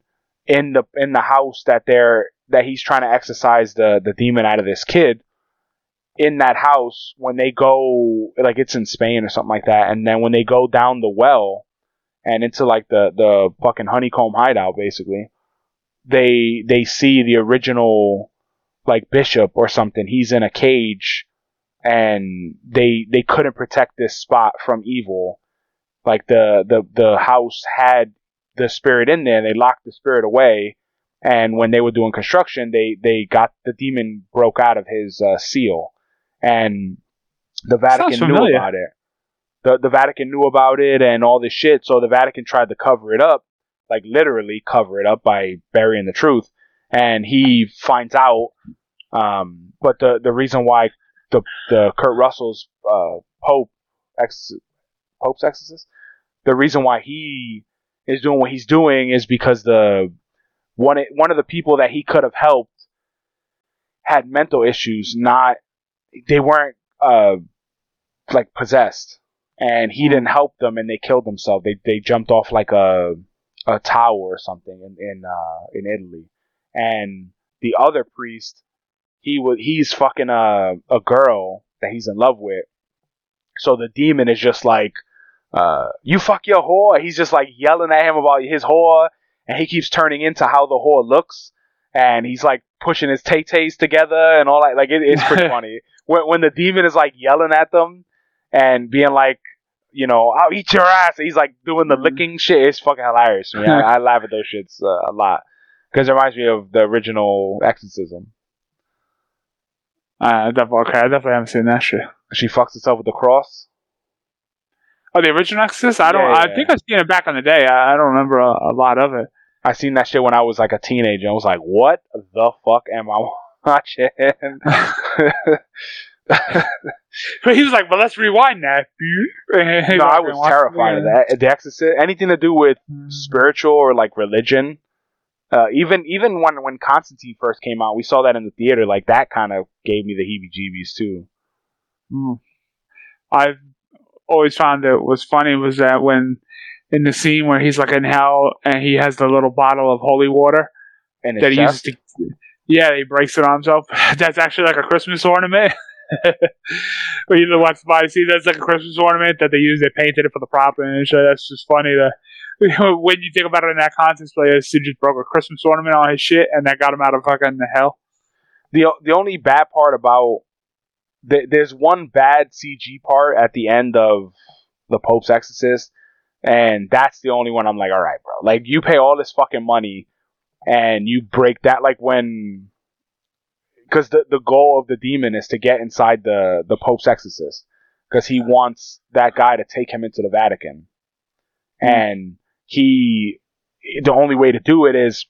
in the in the house that they're that he's trying to exorcise the the demon out of this kid. In that house, when they go, like it's in Spain or something like that, and then when they go down the well and into like the the fucking honeycomb hideout, basically, they they see the original like bishop or something. He's in a cage, and they they couldn't protect this spot from evil. Like the the the house had the spirit in there. and They locked the spirit away, and when they were doing construction, they they got the demon broke out of his uh, seal, and the Vatican knew about it. The the Vatican knew about it and all this shit. So the Vatican tried to cover it up, like literally cover it up by burying the truth. And he finds out. Um, but the the reason why the the Kurt Russell's uh, Pope ex Pope's exorcist, the reason why he is doing what he's doing is because the one one of the people that he could have helped had mental issues. Not they weren't uh like possessed, and he didn't help them, and they killed themselves. They they jumped off like a a tower or something in in uh, in Italy, and the other priest he was he's fucking a a girl that he's in love with. So the demon is just like, uh, you fuck your whore. He's just like yelling at him about his whore, and he keeps turning into how the whore looks, and he's like pushing his tay tays together and all that. Like it, it's pretty [laughs] funny when when the demon is like yelling at them and being like, you know, I'll eat your ass. He's like doing the licking shit. It's fucking hilarious. to me. [laughs] I, I laugh at those shits uh, a lot because it reminds me of the original Exorcism. Uh, definitely, okay, I definitely haven't seen that shit. She fucks herself with the cross. Oh, the original Exorcist? I don't. Yeah, I yeah. think I've seen it back in the day. I, I don't remember a, a lot of it. I seen that shit when I was like a teenager. I was like, what the fuck am I [laughs] watching? [laughs] But he was like, "But let's rewind that." [laughs] no, I was terrified of that. The Exorcist, anything to do with spiritual or like religion. Uh, even even when when Constantine first came out, we saw that in the theater. Like that kind of gave me the heebie-jeebies too. Mm. I've always found it was funny was that when in the scene where he's like in hell and he has the little bottle of holy water And that he uses to [laughs] yeah he breaks it on himself [laughs] that's actually like a christmas ornament [laughs] when you watch the body see that's like a christmas ornament that they use they painted it for the prop and shit that's just funny that [laughs] when you think about it in that context player Sid just broke a christmas ornament on his shit and that got him out of fucking hell the the only bad part about th- there's one bad CG part at the end of the Pope's Exorcist, and that's the only one I'm like, all right, bro. Like you pay all this fucking money, and you break that. Like when, because the the goal of the demon is to get inside the the Pope's Exorcist, because he wants that guy to take him into the Vatican, hmm. and he the only way to do it is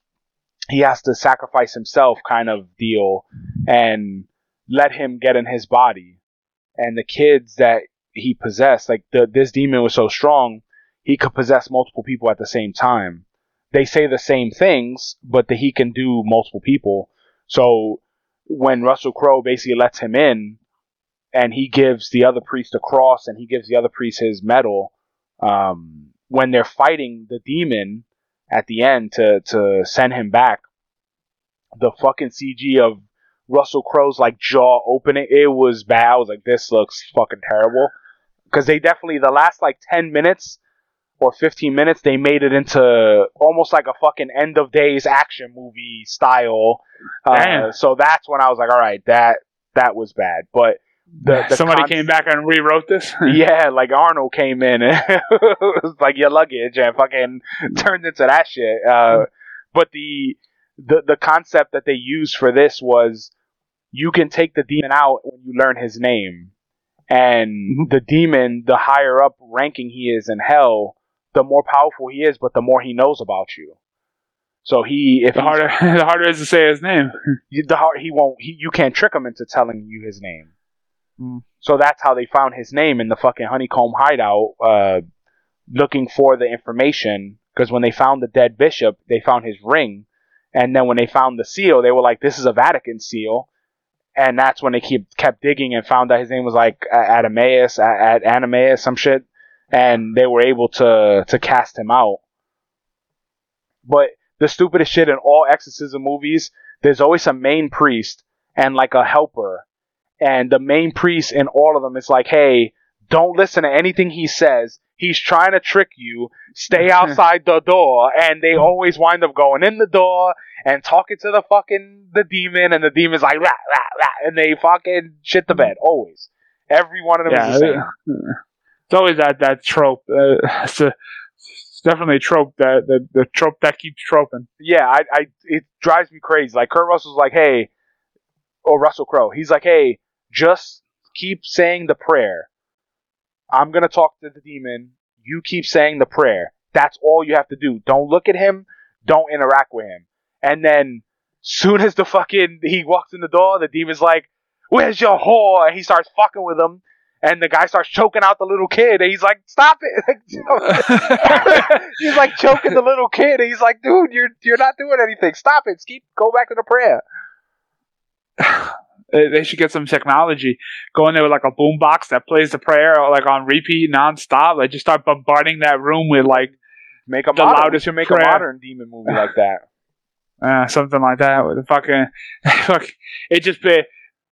he has to sacrifice himself kind of deal and let him get in his body. And the kids that he possessed like the, this demon was so strong he could possess multiple people at the same time. They say the same things but that he can do multiple people. So when russell crowe basically lets him in and he gives the other priest a cross and he gives the other priest his medal um, when they're fighting the demon at the end to to send him back. The fucking CG of Russell Crowe's like jaw opening, it was bad. I was like, this looks fucking terrible. Because they definitely the last like ten minutes or fifteen minutes, they made it into almost like a fucking end of days action movie style. Uh, so that's when I was like, all right, that that was bad. But the, the somebody con- came back and rewrote this [laughs] yeah, like Arnold came in and [laughs] it was like your luggage and fucking [laughs] turned into that shit. Uh, but the the the concept that they used for this was you can take the demon out when you learn his name, and the demon, the higher up ranking he is in hell, the more powerful he is, but the more he knows about you. So he, if the harder the harder it is to say his name the hard, he won't he, you can't trick him into telling you his name. Mm. So that's how they found his name in the fucking honeycomb hideout, uh, looking for the information. Because when they found the dead bishop, they found his ring, And then when they found the seal, they were like, "This is a Vatican seal." And that's when they keep kept digging and found that his name was like Adamaeus, at Animaeus, some shit. And they were able to to cast him out. But the stupidest shit in all exorcism movies, there's always a main priest and like a helper. And the main priest in all of them is like, hey, don't listen to anything he says. He's trying to trick you. Stay [laughs] outside the door. And they always wind up going in the door and talking to the fucking the demon, and the demon's like, rah, rah, rah, and they fucking shit the bed. Always. Every one of them Yeah, is the same. it's always that that trope. Uh, it's, a, it's definitely a trope that the, the trope that keeps troping. yeah, I, I, it drives me crazy. Like Kurt Russell's like, hey, or Russell Crowe, he's like, hey, just keep saying the prayer. I'm gonna talk to the demon. You keep saying the prayer. That's all you have to do. Don't look at him. Don't interact with him. And then, soon as the fucking he walks in the door, the demon's like, "Where's your whore?" And he starts fucking with him. And the guy starts choking out the little kid, and he's like, "Stop it!" [laughs] he's like choking the little kid, and he's like, "Dude, you're you're not doing anything. Stop it. Keep go back to the prayer." They should get some technology. Go in there with like a boom box that plays the prayer like on repeat nonstop. Like just start bombarding that room with like Make a The modern, loudest should make prayer. a modern demon movie like that. [laughs] uh, something like that with the fucking [laughs] fuck. It just be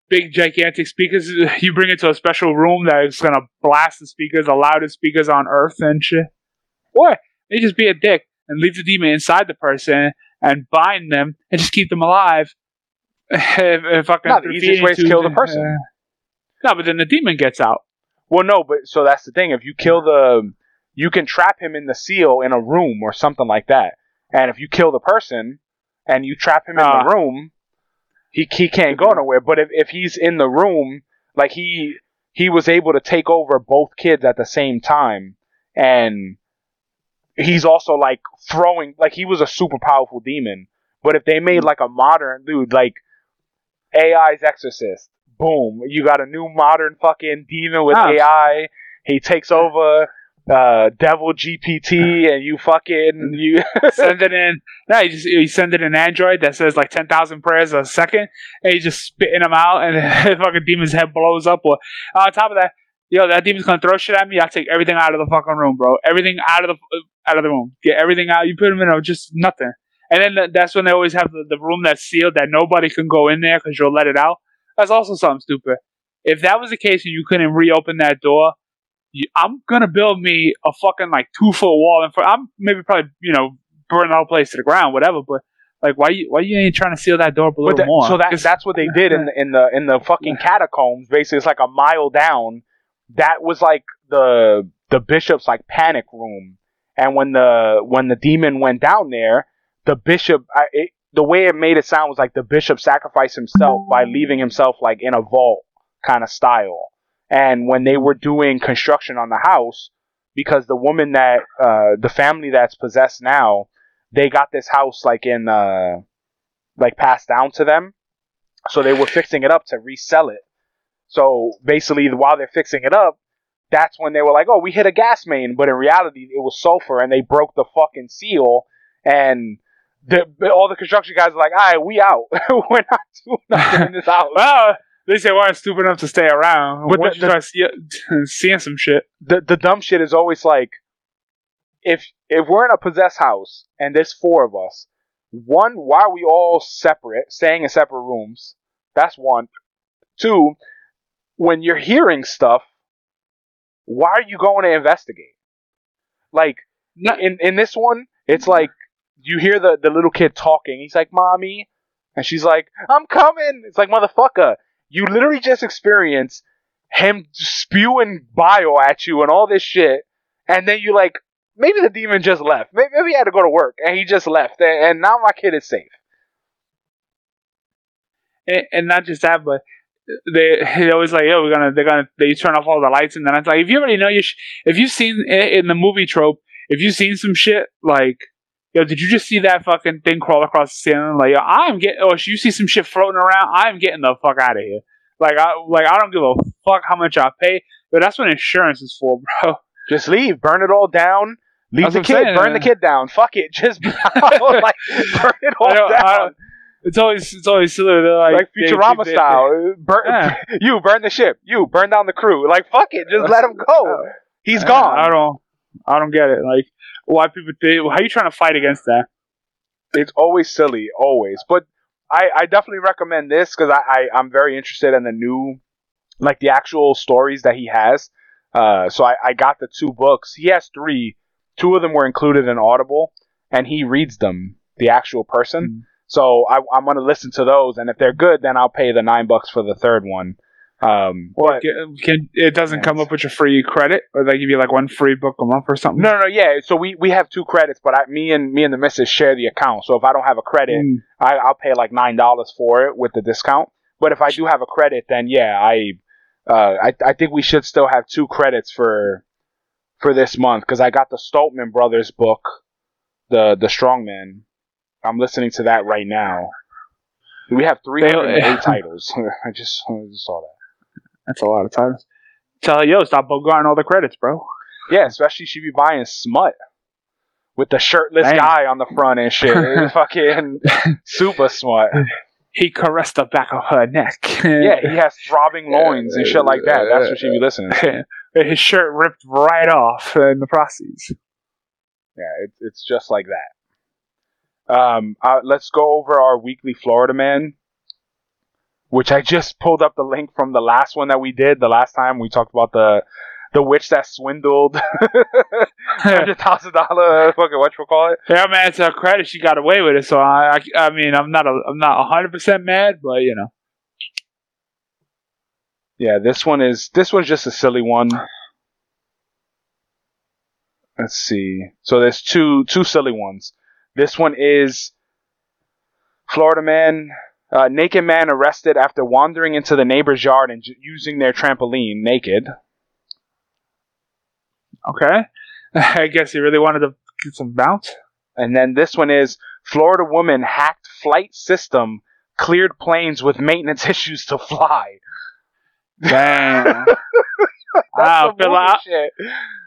big gigantic speakers. You bring it to a special room that is gonna blast the speakers, the loudest speakers on earth and shit. Or they just be a dick and leave the demon inside the person and bind them and just keep them alive. Fucking No, the easiest way is feeding kill the person. uh, no, but then the demon gets out. Well, no, but so that's the thing. If you kill the, you can trap him in the seal in a room or something like that. And if you kill the person and you trap him in Ah. the room, he he can't go nowhere. But if if he's in the room, like he he was able to take over both kids at the same time, and he's also like throwing like he was a super powerful demon. But if they made like a modern dude, like AI's Exorcist, boom, you got a new modern fucking demon with Ah. AI. He takes over uh, Devil GPT, and you fucking you. [laughs] send it in. No, you just you send it in Android that says like ten thousand prayers a second, and you just spitting them out, and [laughs] the fucking demon's head blows up. Or on top of that, yo, that demon's gonna throw shit at me. I take everything out of the fucking room, bro. Everything out of the out of the room. Get everything out. You put them in a, just nothing. And then th- that's when they always have the, the room that's sealed that nobody can go in there because you'll let it out. That's also something stupid. If that was the case and you couldn't reopen that door, you, I'm gonna build me a fucking like two foot wall and front. I'm maybe probably you know burn the whole place to the ground, whatever. But like, why you why you ain't trying to seal that door a little that- more? so that that's what they did in the, in the in the fucking catacombs. Basically, it's like a mile down. That was like the the bishop's like panic room. And when the when the demon went down there, the bishop I, it, the way it made it sound was like the bishop sacrificed himself by leaving himself like in a vault kind of style. And when they were doing construction on the house, because the woman that uh, the family that's possessed now, they got this house like in uh, like passed down to them. So they were fixing it up to resell it. So basically, while they're fixing it up, that's when they were like, "Oh, we hit a gas main," but in reality, it was sulfur, and they broke the fucking seal. And the, all the construction guys are like, "All right, we out. [laughs] we're not doing nothing in this house." [laughs] well, they weren't stupid enough to stay around. But Once the- you start see, [laughs] seeing some shit, the the dumb shit is always like if if we're in a possessed house and there's four of us, one, why are we all separate, staying in separate rooms? That's one. Two, when you're hearing stuff, why are you going to investigate? Like in in this one, it's like you hear the the little kid talking. He's like, "Mommy," and she's like, "I'm coming." It's like, motherfucker, you literally just experienced him spewing bio at you and all this shit, and then you like, maybe the demon just left. Maybe, maybe he had to go to work and he just left, and, and now my kid is safe. and, and not just that, but they they always like, yo, we're gonna they're gonna they turn off all the lights, and then it's like, if you already know you, sh- if you've seen i- in the movie trope, if you've seen some shit like. Yo, did you just see that fucking thing crawl across the ceiling? Like, yo, I'm getting, or oh, you see some shit floating around, I'm getting the fuck out of here. Like, I, like, I don't give a fuck how much I pay, but that's what insurance is for, [laughs] bro. Just leave, burn it all down. Leave That's the kid, saying, burn the kid down. Fuck it, [laughs] just [laughs] like burn it all I don't- I down. it's always it's always like, like they- Futurama they- they- style. Burn, Yeah. You burn the ship. You burn down the crew. Like fuck it, just let him go. He's I- gone. I don't I don't get it. Like why people think how are you trying to fight against that? it's always silly, always. But I, I definitely recommend this because I, I I'm very interested in the new, like the actual stories that he has. Uh, so I, I got the two books. He has three. Two of them were included in Audible, and he reads them, the actual person. Mm. So I, I'm gonna listen to those, and if they're good, then I'll pay the nine bucks for the third one. Um, but Can, can- it doesn't come up with your free credit, or they give you like one free book a month or something? no, no, no, yeah. So we, we have two credits, but I, me and me and the missus share the account. So if I don't have a credit, Mm. I, I'll pay like nine dollars for it with the discount. But if I do have a credit, then yeah, I uh, I, I think we should still have two credits for for this month because I got the Stoltman brothers book, the the Strongman. I'm listening to that right now. We have 308 [laughs] titles. [laughs] I just I just saw that. That's a lot of titles. Tell her, yo, stop bogarting all the credits, bro. Yeah, especially she be buying smut with the shirtless Dang. guy on the front and shit. [laughs] Fucking super smut. He caressed the back of her neck. Yeah, he has throbbing loins and shit like that. That's what she be listening to. [laughs] His shirt ripped right off in the process. Yeah, it, it's just like that. Um, uh, let's go over our weekly Florida man, which I just pulled up the link from the last one that we did. The last time we talked about the the witch that swindled [laughs] hundred thousand dollar fucking what you call it. Yeah, man, to her credit, she got away with it. So I, I, I mean, I'm not, a, I'm not hundred percent mad, but you know, Yeah, this one is this one's just a silly one. Let's see. So there's two two silly ones. This one is Florida man, uh, naked man arrested after wandering into the neighbor's yard and j- using their trampoline naked. okay. [laughs] I guess he really wanted to get some bounce. And then this one is Florida woman hacked flight system, cleared planes with maintenance [laughs] issues to fly. Damn. [laughs] I feel like shit.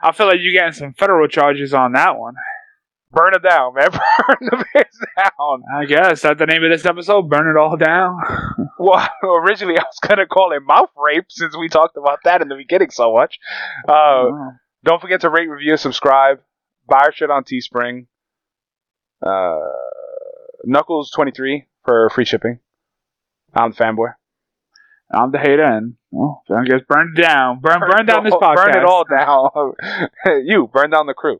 I feel like you're getting some federal charges on that one. Burn it down, man. [laughs] Burn the place down. I guess that's the name of this episode. Burn it all down. [laughs] Well, [laughs] originally I was gonna call it mouth rape since we talked about that in the beginning so much. Uh, don't forget to rate, review, subscribe. Buy our shit on Teespring. Uh, Knuckles twenty three for free shipping. I'm the fanboy. I'm the hater, and well, I guess burn it down. Burn, burn, down this podcast. Burn it all down. you burn down the crew.